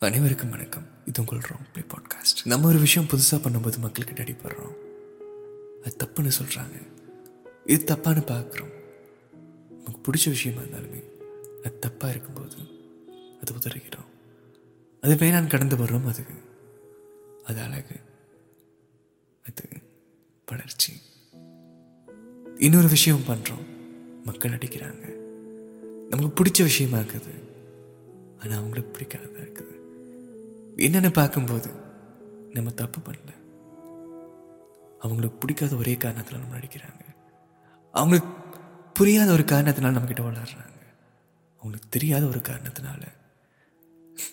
அனைவருக்கும் வணக்கம். இது உங்கள் ப்ளே பாட்காஸ்ட். நம்ம ஒரு விஷயம் புதுசாக பண்ணும்போது மக்களுக்கு அடிப்படுறோம் அது தப்புன்னு சொல்கிறாங்க இது தப்பான்னு பார்க்குறோம் நமக்கு பிடிச்ச விஷயமா இருந்தாலுமே அது தப்பாக இருக்கும்போது அது உதறுகிறோம். அது வேணான்னு கடந்து வர்றோம் அது அது அழகு. அது வளர்ச்சி. இன்னொரு விஷயம் பண்ணுறோம் மக்கள் அடிக்கிறாங்க. நமக்கு பிடிச்ச விஷயமா இருக்குது. ஆனால் அவங்களுக்கு பிடிக்காததாக இருக்குது. என்னென்னு பார்க்கும்போது நம்ம தப்பு பண்ணல. அவங்களுக்கு பிடிக்காத ஒரே காரணத்தில் நம்ம நடிக்கிறாங்க. அவங்களுக்கு புரியாத ஒரு காரணத்தினால நம்மக்கிட்ட விளாடுறாங்க அவங்களுக்கு தெரியாத ஒரு காரணத்தினால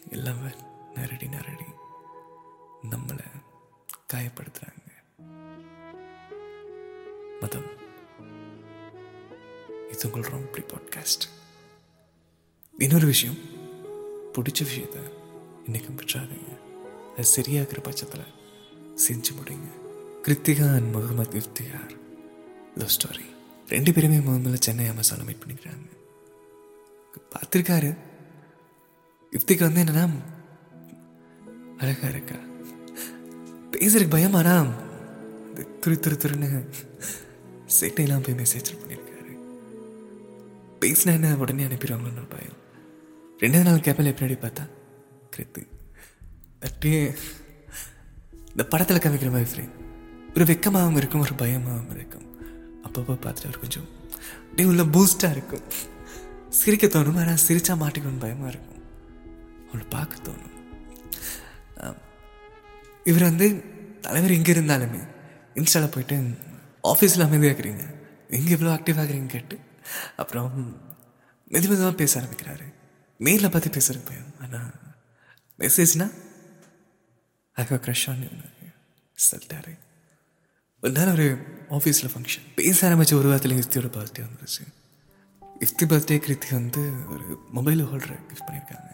எல்லாமே நரடி நரடி நம்மளை காயப்படுத்துகிறாங்க மதம். இது உங்கள் ரொம்ப பாட்காஸ்ட் இன்னொரு விஷயம் பிடிச்ச விஷயத்த இன்னைக்கும் விட்டுறாதீங்க அது சரியாகிற பட்சத்தில் செஞ்சு முடிங்க. Krithika and Mohammed Iftiyar love story ரெண்டு பேருமே முதல்ல சென்னை அமேசானில் மீட் பண்ணிக்கிறாங்க. பார்த்துருக்காரு. இஃப்திகா வந்து என்னன்னா அழகா இருக்கா? பேசுறதுக்கு பயமானா இந்த துரு துரு துருன்னு சேட்டையெல்லாம் போய் மெசேஜ் பண்ணியிருக்காரு பேசினா என்ன? உடனே அனுப்பிடுவாங்களோன்னு பயம். ரெண்டாவது நாள் கேப்பல் எப்படி பார்த்தா கிருத்து அப்படியே eh, இந்த படத்தில் காமிக்கிற மாதிரி ஃப்ரேம் ஒரு வெக்கமாகவும் இருக்கும் ஒரு பயமாகவும் இருக்கும். அப்பப்போ பார்த்துட்டு அவர் கொஞ்சம் அப்படியே உள்ள பூஸ்டாக இருக்கும். சிரிக்க தோணும் ஆனால் சிரிச்சா மாட்டிக்கணும்னு பயமாக இருக்கும். அவனை பார்க்க தோணும். இவர் வந்து தலைவர் எங்கே இருந்தாலுமே இன்ஸ்டாவில் போயிட்டு ஆஃபீஸில் அமைதியாக இருக்கிறீங்க. எங்கே இவ்வளோ ஆக்டிவ் ஆகுறீங்க கேட்டு அப்புறம் மெது மெதுவாக பேச ஆரம்பிக்கிறாரு. நேரில் பார்த்து பேசுகிற பயம் ஆனால் மெசேஜ்னா அக்கா க்ரஷ் ஆன் சொல்லிட்டாரு. ஒரு நாள் ஒரு ஆஃபீஸில் ஃபங்க்ஷன் பேச ஆரம்பிச்ச ஒரு வாரத்தில் இஃப்தியோட பர்த்டே வந்துருச்சு. இஃப்தி பர்த்டே கிருத்தி வந்து ஒரு மொபைல் ஹோல்டர் கிஃப்ட் பண்ணியிருக்காங்க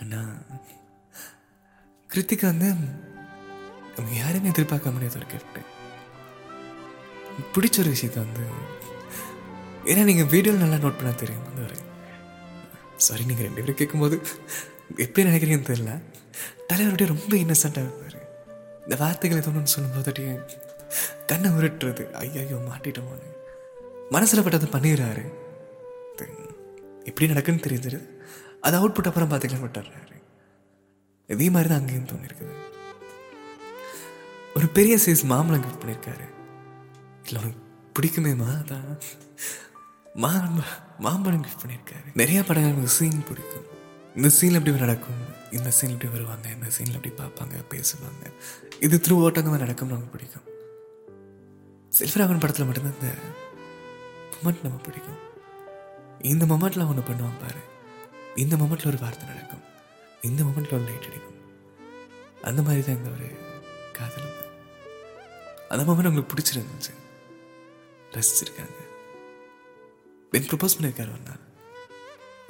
ஆனால் கிருத்திக்கு வந்து நம்ம யாருமே எதிர்பார்க்க முடியாத ஒரு கிஃப்ட்டு பிடிச்ச ஒரு விஷயத்த வந்து ஏன்னா நீங்கள் வீடியோவில் நல்லா நோட் பண்ண தெரியும். வந்து ஒரு சாரி நீங்கள் ரெண்டு பேரும் கேட்கும்போது எப்படி நினைக்கிறீங்கன்னு தெரியல. தலைவருடைய ரொம்ப இன்னசென்ட்டாக இருப்பார். இந்த வார்த்தைகளை எதுவும் சொல்லும்போது கண்ணை உருட்டுறது. ஐயோ மாட்டிட்டோமான்னு மனசில் பட்டதை பண்ணிடுறாரு. எப்படி நடக்குன்னு தெரிஞ்சிருது அது அவுட்புட் அப்புறம் பார்த்துக்கலாம் விட்டுறாரு இதே மாதிரி தான் அங்கேயும் தோணிருக்குது. ஒரு பெரிய சைஸ் மாம்பழம் கிஃப்ட் பண்ணியிருக்காரு இல்லை உனக்கு பிடிக்குமேமா அதான். மா மாம்பழம் கிஃப்ட் பண்ணியிருக்காரு நிறைய படங்கள் எனக்கு சீன் பிடிக்கும். இந்த சீன் எப்படி நடக்கும்? இந்த சீன் எப்படி வருவாங்க? இந்த சீனில் எப்படி பார்ப்பாங்க? பேசுவாங்க? இது த்ரூ ஓட்டங்க தான் நடக்கும் நமக்கு பிடிக்கும். செல்வராகவன் படத்தில் மட்டும்தான் இந்த மொமெண்ட் நம்ம பிடிக்கும். இந்த மொமெண்ட்டில் ஒன்று பண்ணுவான் பாரு. இந்த மொமெண்ட்டில் ஒரு வார்த்தை நடக்கும். இந்த மொமெண்ட்டில் ஒரு லைட் அடிக்கும். அந்த மாதிரி தான் இந்த ஒரு காதலும் அந்த மொமெண்ட் உங்களுக்கு பிடிச்சிருந்துச்சு. ரசிச்சிருக்காங்க. பெண் ப்ரப்போஸ் பண்ணியிருக்காரு ஒரு நாள்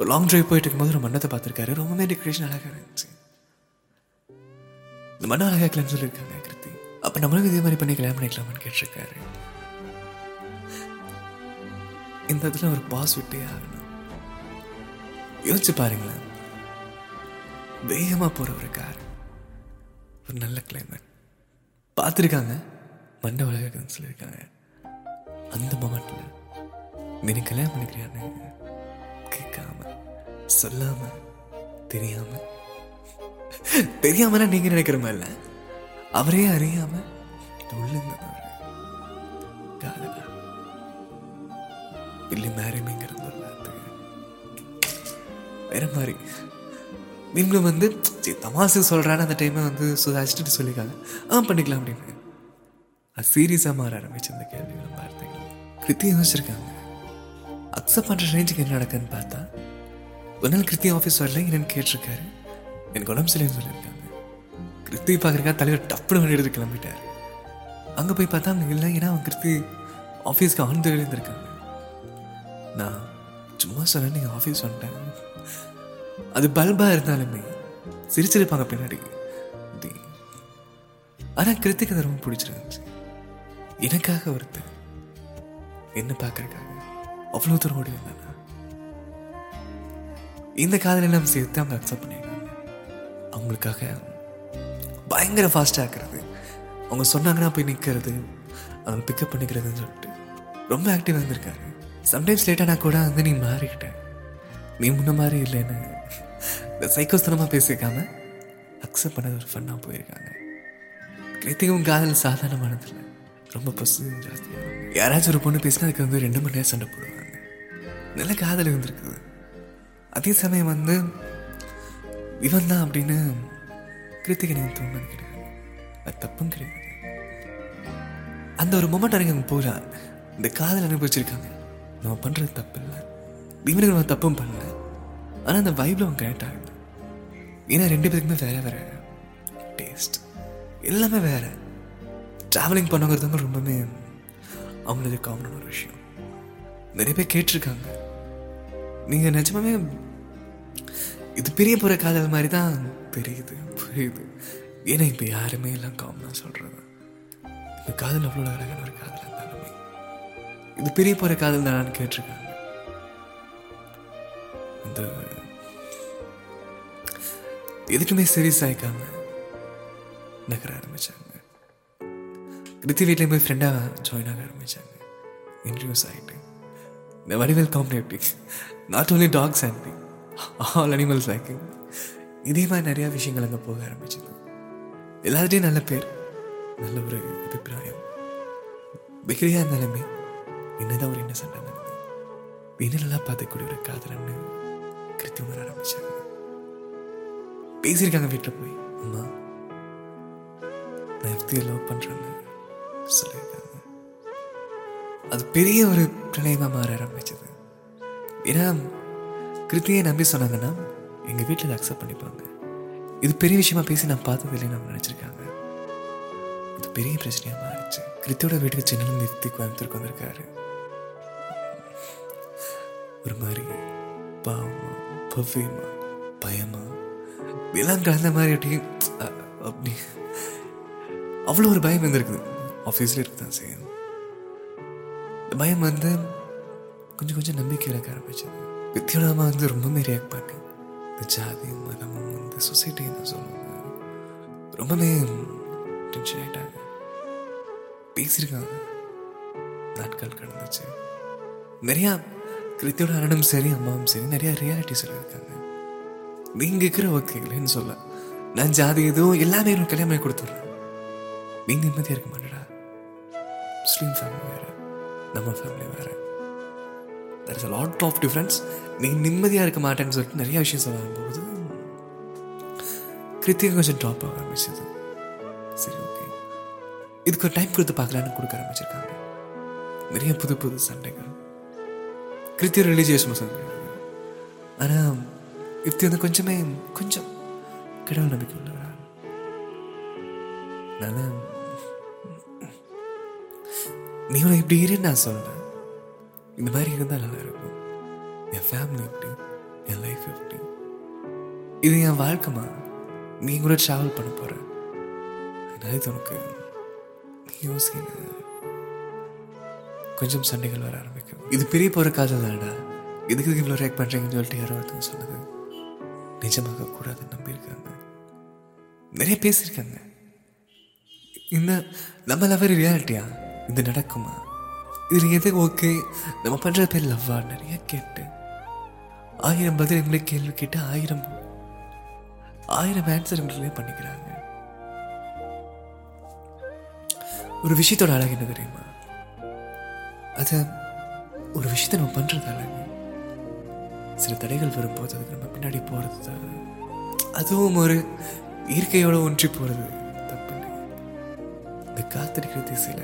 ஒரு லாங் ட்ரைவ் போயிட்டு இருக்கும்போது ஒரு மன்னத்தை பார்த்துருக்காரு. ரொம்பவே டெக்கரேஷன் அழகாக இருந்துச்சு. இந்த மண்ணம் அழகாக இருக்கலாம்னு சொல்லியிருக்காங்க கிருத்தி. அப்போ நம்மளும் இதே மாதிரி பண்ணி கல்யாணம் பண்ணிக்கலாமான்னு கேட்டிருக்காரு. இந்த இடத்துல ஒரு பாஸ் விட்டே ஆகணும். யோசிச்சு பாருங்களேன். வேகமாக போகிற ஒரு கார் ஒரு நல்ல கிளைமேட் பார்த்துருக்காங்க. மண்டை அழகாக்குன்னு சொல்லியிருக்காங்க. அந்த மொமெண்ட்டில் நீ கல்யாணம் பண்ணிக்கிறியான்னு கேட்காம சொல்லாம தெரியாம. தெரியாமனா நீங்க நினைக்கிற மாதிரி இல்ல அவரே அறியாம உள்ளுங்க காதலா. இல்லை மேரிமிங்கிறது ஒரு வார்த்தை. வேற மாதிரி. நீங்களும் வந்து தமாசு சொல்றான்னு அந்த டைமை வந்து சுதாச்சிட்டு சொல்லிக்காங்க ஆ பண்ணிக்கலாம் அப்படின்னு. அது சீரியஸாக மாற ஆரம்பிச்சு அந்த கேள்விகளை வார்த்தைகளும் கிருத்தி யோசிச்சிருக்காங்க. அக்செப்ட் பண்ணுற ரேஞ்சுக்கு என்ன நடக்குதுன்னு பார்த்தா ஒரு நாள் கிருத்தி ஆஃபீஸ் வரல என்னன்னு கேட்டிருக்காரு. எனக்கு உடம்பு சரியில்லைன்னு சொல்லியிருக்காங்க. கிருத்தி பார்க்குறக்கா தலைவர் டப்புனு வண்டி எடுத்து கிளம்பிட்டாரு. அங்கே போய் பார்த்தா அவங்க இல்லை ஏன்னா அவங்க கிருத்தி ஆஃபீஸ்க்கு ஆன் இருந்திருக்காங்க. நான் சும்மா சொன்னேன் நீங்கள் ஆஃபீஸ் வந்துட்டேன். அது பல்பாக இருந்தாலுமே சிரிச்சிருப்பாங்க பின்னாடி. ஆனால் கிருத்திக்கு அது ரொம்ப பிடிச்சிருந்துச்சு. எனக்காக ஒருத்தர் என்ன பார்க்கறக்காக அவ்வளோ தூரம் ஓடி வந்தாங்க இந்த காதல் எல்லாம் சேர்த்து அவங்க அக்செப்ட் பண்ணிடுறாங்க அவங்களுக்காக பயங்கர ஃபாஸ்ட்டாக இருக்கிறது. அவங்க சொன்னாங்கன்னா போய் நிற்கிறது அவங்க பிக்கப் பண்ணிக்கிறதுன்னு சொல்லிட்டு ரொம்ப ஆக்டிவாக இருந்திருக்காரு. சம்டைம்ஸ் லேட்டானா கூட வந்து நீ மாறிக்கிட்ட. நீ முன்ன மாதிரி இல்லைன்னு இந்த சைக்கோஸ்தனமாக பேசியிருக்காம அக்செப்ட் பண்ணது ஒரு ஃபன்னாக போயிருக்காங்க. கிருத்திகவும் காதல் சாதாரணமானதில்லை. ரொம்ப பசு ஜாஸ்தியாக யாராச்சும் ஒரு பொண்ணு பேசினா அதுக்கு வந்து ரெண்டு மணி நேரம் சண்டை போடுவாங்க. நல்ல காதல் இருந்திருக்குது அதே சமயம் வந்து இவன் தான் அப்படின்னு கிருத்திகை எனக்கு தோணுது கிடையாது அது தப்பும் கிடையாது அந்த ஒரு மொமெண்ட் எனக்கு போகிறா இந்த காதல் அனுபவிச்சிருக்காங்க. நம்ம பண்ணுறது தப்பு இல்லை இவனுக்கு நம்ம தப்பும் பண்ணல. ஆனால் அந்த வைப்பில் அவன் கரெக்ட் ஆகுது ஏன்னா ரெண்டு பேருக்குமே வேற வேற டேஸ்ட் எல்லாமே வேற. ட்ராவலிங் பண்ணுங்கிறது ரொம்பவே அவங்களுக்கு காமனான ஒரு விஷயம். நிறைய பேர் கேட்டிருக்காங்க. நீங்கள் நிஜமாவே இது பெரிய போகிற காதல் மாதிரி தான் தெரியுது புரியுது. ஏன்னா இப்போ யாருமே எல்லாம் காமனாக சொல்கிறது இந்த காதல் அவ்வளோ அழகான ஒரு காதல் இருந்தாலுமே இது பெரிய போகிற காதல் தானான்னு கேட்டிருக்காங்க. இந்த எதுக்குமே சீரியஸ் ஆகிக்காம நகர ஆரம்பிச்சாங்க. கிருத்தி வீட்லேயும் போய் ஃப்ரெண்டாக ஜாயின் ஆக ஆரம்பிச்சாங்க. இன்ட்ரடியூஸ் ஆகிட்டு இந்த Vadivel காம்பனேட்டிங் not only dogs and all animals liking இதே மாதிரி நிறையா விஷயங்கள் அங்கே போக ஆரம்பிச்சது எல்லார்ட்டையும் நல்ல பேர் நல்ல ஒரு அபிப்பிராயம் பிகிரியாக இருந்தாலுமே என்னதான் ஒரு என்ன சண்டை என்ன நல்லா பார்த்துக்கூடிய ஒரு காதலன்னு கிருத்தி உணர ஆரம்பிச்சாங்க பேசியிருக்காங்க வீட்டில் போய் அம்மா நான் எப்படி லவ் பண்ணுறேன்னு சொல்லியிருக்காங்க அது பெரிய ஒரு பிரளயமாக மாற ஆரம்பிச்சது. ஏன்னா கிருத்தியை நம்பி சொன்னாங்கன்னா எங்கள் வீட்டில் அக்செப்ட் பண்ணிப்பாங்க. இது பெரிய விஷயமா பேசி நான் பார்த்தது இல்லைன்னு அவங்க நினச்சிருக்காங்க. இது பெரிய பிரச்சனையாக மாறிச்சு. கிருத்தியோட வீட்டுக்கு சென்னையில் நிறுத்தி கோயம்புத்தூருக்கு வந்திருக்காரு. ஒரு மாதிரி பாவமா பவ்யமா பயமா எல்லாம் கலந்த மாதிரி அப்படி அப்படி. அவ்வளோ ஒரு பயம் இருந்திருக்குது. ஆஃபீஸில் இருக்கு தான் செய்யணும். பயம் வந்து கொஞ்சம் கொஞ்சம் நம்பிக்கை இழக்க ஆரம்பிச்சது. வித்தியோடாமா வந்து ரொம்பவே ரியாக்ட் பண்ணி இந்த ஜாதி மதமும் இந்த சொசைட்டி என்ன சொல்லுவாங்க ரொம்பவே டென்ஷன் ஆகிட்டாங்க பேசியிருக்காங்க. நாட்கள் கடந்துச்சு. நிறையா கிருத்தியோட அண்ணனும் சரி அம்மாவும் சரி நிறையா ரியாலிட்டி சொல்லியிருக்காங்க. நீங்க இருக்கிற ஓகேங்களேன்னு சொல்ல நான் ஜாதி எதுவும் எல்லாமே எனக்கு கல்யாணம் கொடுத்துட்றேன். நீங்க நிம்மதியாக இருக்க மாட்டடா. முஸ்லீம் ஃபேமிலி வேறு. நம்ம ஃபேமிலி வேறு. There is a lot of difference நீ நிம்மதியாக இருக்க மாட்டேன்னு சொல்லிட்டு நிறைய விஷயம் சொல்ல போகுது கிருத்திகை கொஞ்சம் ட்ராப் ஆக ஆரம்பிச்சது. சரி ஓகே இதுக்கு ஒரு டைம் கொடுத்து பார்க்கலான்னு கொடுக்க ஆரம்பிச்சிருக்காங்க. நிறைய புது புது சண்டைகள். கிருத்திய ரிலீஜியஸ் மசங்க ஆனால் இப்படி வந்து கொஞ்சமே கொஞ்சம் கடவுள் நம்பிக்கை உள்ளவரா? அதனால் நீ உன இப்படி இருன்னு நான் சொல்கிறேன் இந்த மாதிரி இருந்தால் நல்லா இருக்கும். என் ஃபேமிலி எப்படி? என் லைஃப் எப்படி? இது என் வாழ்க்கைமா நீ கூட ட்ராவல் பண்ண போகிற அதனால இது உனக்கு நீ கொஞ்சம் சண்டைகள் வர ஆரம்பிக்கும். இது பெரிய போகிற காதல் தானடா. எதுக்கு இவ்வளோ ரேக் பண்ணுறீங்கன்னு சொல்லிட்டு யாரோ ஒருத்தங்க சொன்னது. நிஜமாக கூடாதுன்னு நம்பியிருக்காங்க. நிறைய பேசியிருக்காங்க. இந்த நம்ம லவர் ரியாலிட்டியா இது நடக்குமா? இதில் எது ஓகே? நம்ம பண்ணுற பேர் லவ்வா நிறைய கேட்டு ஆயிரம் பதில் எங்களை கேள்வி கேட்டு ஆயிரம் ஆயிரம் ஆன்சர் எங்களே பண்ணிக்கிறாங்க. ஒரு விஷயத்தோட அழகு என்ன தெரியுமா? அது ஒரு விஷயத்தை நம்ம பண்றது அழகு சில தடைகள் வரும்போது அதுக்கு நம்ம பின்னாடி போறது தான் அதுவும் ஒரு இயற்கையோட ஒன்றி போறது. தப்பு இந்த காத்திருக்கிற திசையில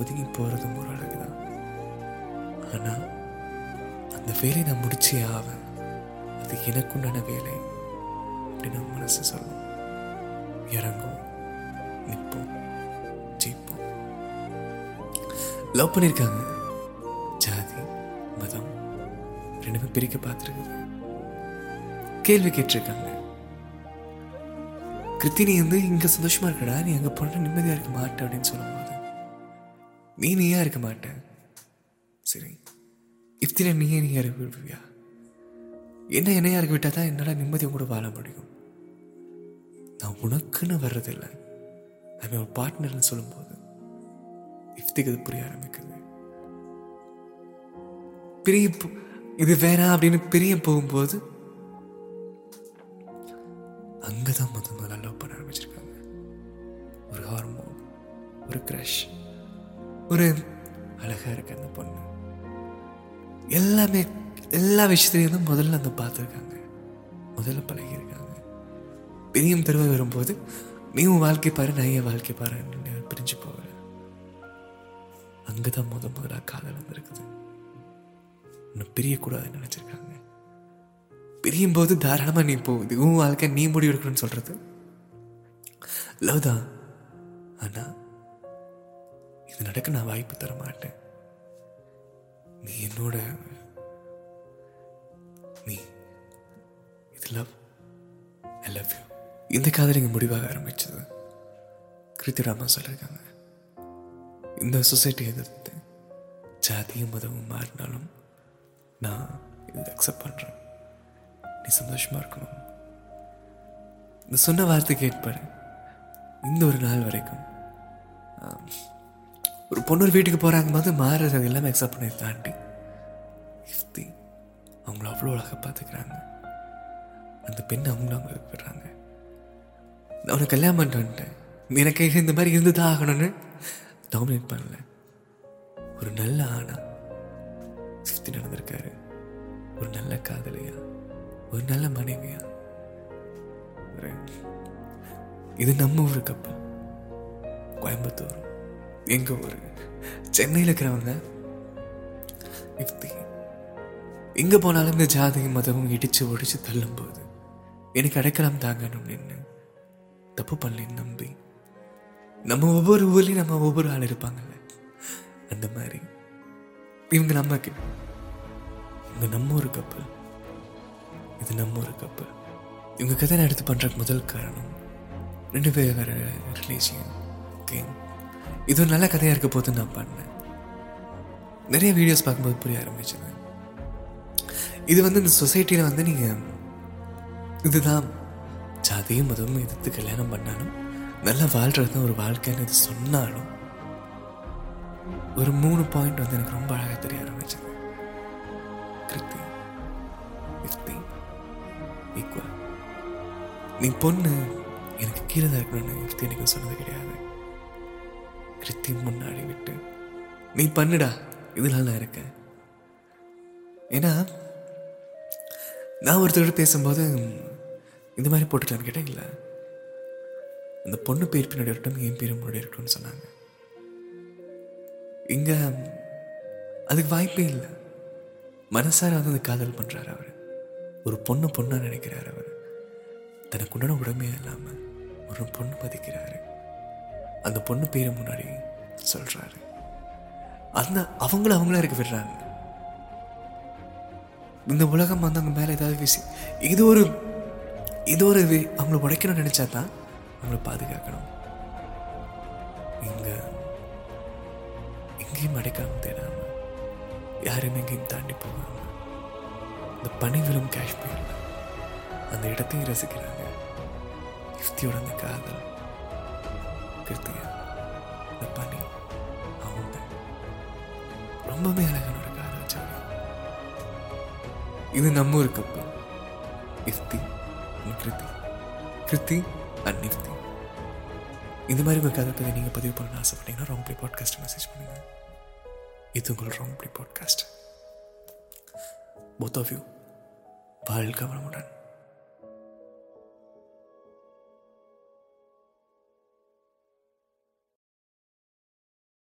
ஒதுங்கி போறதும் ஒரு அழகுதான். ஆனா அந்த வேலையை நான் முடிச்சே ஆவேன். அது எனக்குண்டான வேலை அப்படின்னு மனசு சொல்லும். இறங்கும் நிற்போம் ஜெயிப்போம். லவ் பண்ணியிருக்காங்க ஜாதி மதம் ரெண்டுமே பிரிக்க பார்த்துருக்குது. கேள்வி கேட்டிருக்காங்க. கிருத்தி நீ வந்து இங்க சந்தோஷமாக இருக்கடா நீ அங்க போனால் நிம்மதியா இருக்க மாட்டேன் அப்படின்னு சொல்லுவாங்க நீ நீயா இருக்க மாட்டேன். சரி இஃப்தில நீயே நீயா இருக்க விடுவியா? என்ன என்னையா இருக்க விட்டா தான் என்னால் நிம்மதியை கூட வாழ முடியும். நான் உனக்குன்னு வர்றதில்லை. அவன் ஒரு பார்ட்னர்னு சொல்லும்போது இஃப்திக்கு இது புரிய ஆரம்பிக்குது. பிரிய இது வேணாம் அப்படின்னு பிரிய போகும்போது அங்கதான் முத முதல்ல லவ் பண்ண ஆரம்பிச்சிருக்காங்க. ஒரு ஹார்மோன் ஒரு கிரஷ் ஒரு அழகாக இருக்கு அந்த பொண்ணு. எல்லாமே எல்லா விஷயத்துலையும் தான் முதல்ல அந்த பார்த்துருக்காங்க. முதல்ல பழகியிருக்காங்க. பிரியம் தருவ வரும்போது நீ உன் வாழ்க்கை பாரு நான் என் வாழ்க்கை பாருன்னு பிரிஞ்சு போகல அங்கதான் முத முதலாக காதல் வந்திருக்குது. இன்னும் பிரியக்கூடாதுன்னு நினைச்சிருக்காங்க. பிரியும் போது தாராளமாக நீ போகுது உன் வாழ்க்கை நீ முடிவு எடுக்கணும்னு சொல்கிறது லவ் தான். ஆனால் இது நடக்க நான் வாய்ப்பு தர மாட்டேன் நீ என்னோட நீ இது லவ் ஐ லவ் யூ இந்த காதல் இங்கே முடிவாக ஆரம்பிச்சது. கிருத்திராமா சொல்லியிருக்காங்க இந்த சொசைட்டி எதிர்த்து ஜாதியும் மதமும் மாறினாலும் நான் இதை அக்செப்ட் பண்ணுறேன் நீ சந்தோஷமாக இருக்கணும். இந்த சொன்ன வார்த்தைக்கு ஏற்பாடு இந்த ஒரு நாள் வரைக்கும் ஆம், ஒரு பொண்ணு ஒரு வீட்டுக்கு போகிறாங்க போது மாறுறது எல்லாமே அக்செப்ட் பண்ணி தாண்டி இஃப்தி அவங்கள அவ்வளோ அழகாக பார்த்துக்கிறாங்க. அந்த பெண் அவங்களும் அவங்க விடுறாங்க அவனை கல்யாணம் பண்ணிட்டேன் எனக்கு இந்த மாதிரி இருந்து தான் ஆகணும்னு டாமினேட் பண்ணல. ஒரு நல்ல ஆணா சுற்றி நடந்திருக்காரு. ஒரு நல்ல காதலியா? ஒரு நல்ல மனைவியா? இது நம்ம ஒரு கப்பல் கோயம்புத்தூர். எங்கள் ஊர்? சென்னையில் இருக்கிறவங்க? இஃப்தி எங்கே போனாலும் இந்த ஜாதியும் மதமும் இடித்து ஒடிச்சு தள்ளும்போது எனக்கு அடைக்கலாம் தாங்கணும் நின்று தப்பு பண்ணலன்னு நம்பி. நம்ம ஒவ்வொரு ஊர்லேயும் நம்ம ஒவ்வொரு ஆள் இருப்பாங்கல்ல. அந்த மாதிரி. இவங்க நமக்கு. இவங்க நம்ம ஒரு கப்பல் இது நம்ம ஒரு கப்பல் இவங்க கதை நான் எடுத்து பண்ணுறதுக்கு முதல் காரணம் ரெண்டு பேர் வேறு ரிலேஷன் ஓகே இது ஒரு நல்ல கதையாக இருக்க போது நான் பண்ணேன். நிறைய வீடியோஸ் பார்க்கும்போது புரிய ஆரம்பிச்சது. இது வந்து இந்த சொசைட்டியில் வந்து நீங்கள் இதுதான். ஜாதியும் மதமும் எதிர்த்து கல்யாணம் பண்ணாலும் நல்லா வாழ்கிறது தான் ஒரு வாழ்க்கைன்னு இது சொன்னாலும் ஒரு மூணு பாயிண்ட் வந்து எனக்கு ரொம்ப அழகாக தெரிய ஆரம்பிச்சது. கிருத்தி கிருத்தி ஈக்குவல் நீ பொண்ணு எனக்கு கீழே தான் இருக்கணும்னு கிருத்தி எனக்கு சொன்னது கிடையாது. கிருத்தி முன்னாடி விட்டு. நீ பண்ணுடா இதனால நான் இருக்கேன். ஏன்னா நான் ஒருத்தரோட பேசும்போது இந்த மாதிரி போட்டுக்கலான்னு கேட்டேன் இல்லை. அந்த பொண்ணு பேர் பின்னாடி இருக்கட்டும் என் பேர் முன்னாடி இருக்கட்டும்னு சொன்னாங்க. இங்கே அதுக்கு வாய்ப்பே இல்லை. மனசார வந்து அந்த காதல் பண்ணுறாரு அவர். ஒரு பொண்ணு பொண்ணாக நினைக்கிறார் அவர். தனக்கு உண்டான இல்லாமல் ஒரு பொண்ணு பதிக்கிறாரு. அந்த பொண்ணு பேரை முன்னாடி சொல்றாரு. அந்த அவங்களும் அவங்களா இருக்க விடுறாங்க. இந்த உலகம் வந்து அவங்க மேலே ஏதாவது வீசி இது ஒரு இது ஒரு வே- அவங்கள உடைக்கணும்னு நினைச்சா தான் அவங்கள பாதுகாக்கணும். இங்க எங்கேயும் அடைக்காம தேடாம யாரும் எங்கேயும் தாண்டி போகாம இந்த பனி காஷ்மீரில் அந்த இடத்தையும் ரசிக்கிறாங்க. யுக்தியோட அந்த காதல். கிருத்தியா இந்த பனி அவங்க ரொம்பவே அழகான ஒரு காதல் ஜோடி இது நம்ம ஒரு கப்பல் இஃப்தி கிருத்தி. கிருத்தி அண்ட் நிஃப்தி இந்த மாதிரி உங்கள் கதை பற்றி நீங்கள் பதிவு பண்ண ஆசைப்பட்டீங்கன்னா ராங் ப்ளே பாட்காஸ்ட் மெசேஜ் பண்ணுங்கள் இது உங்கள் wrong play podcast both of you வாழ்க வளமுடன்.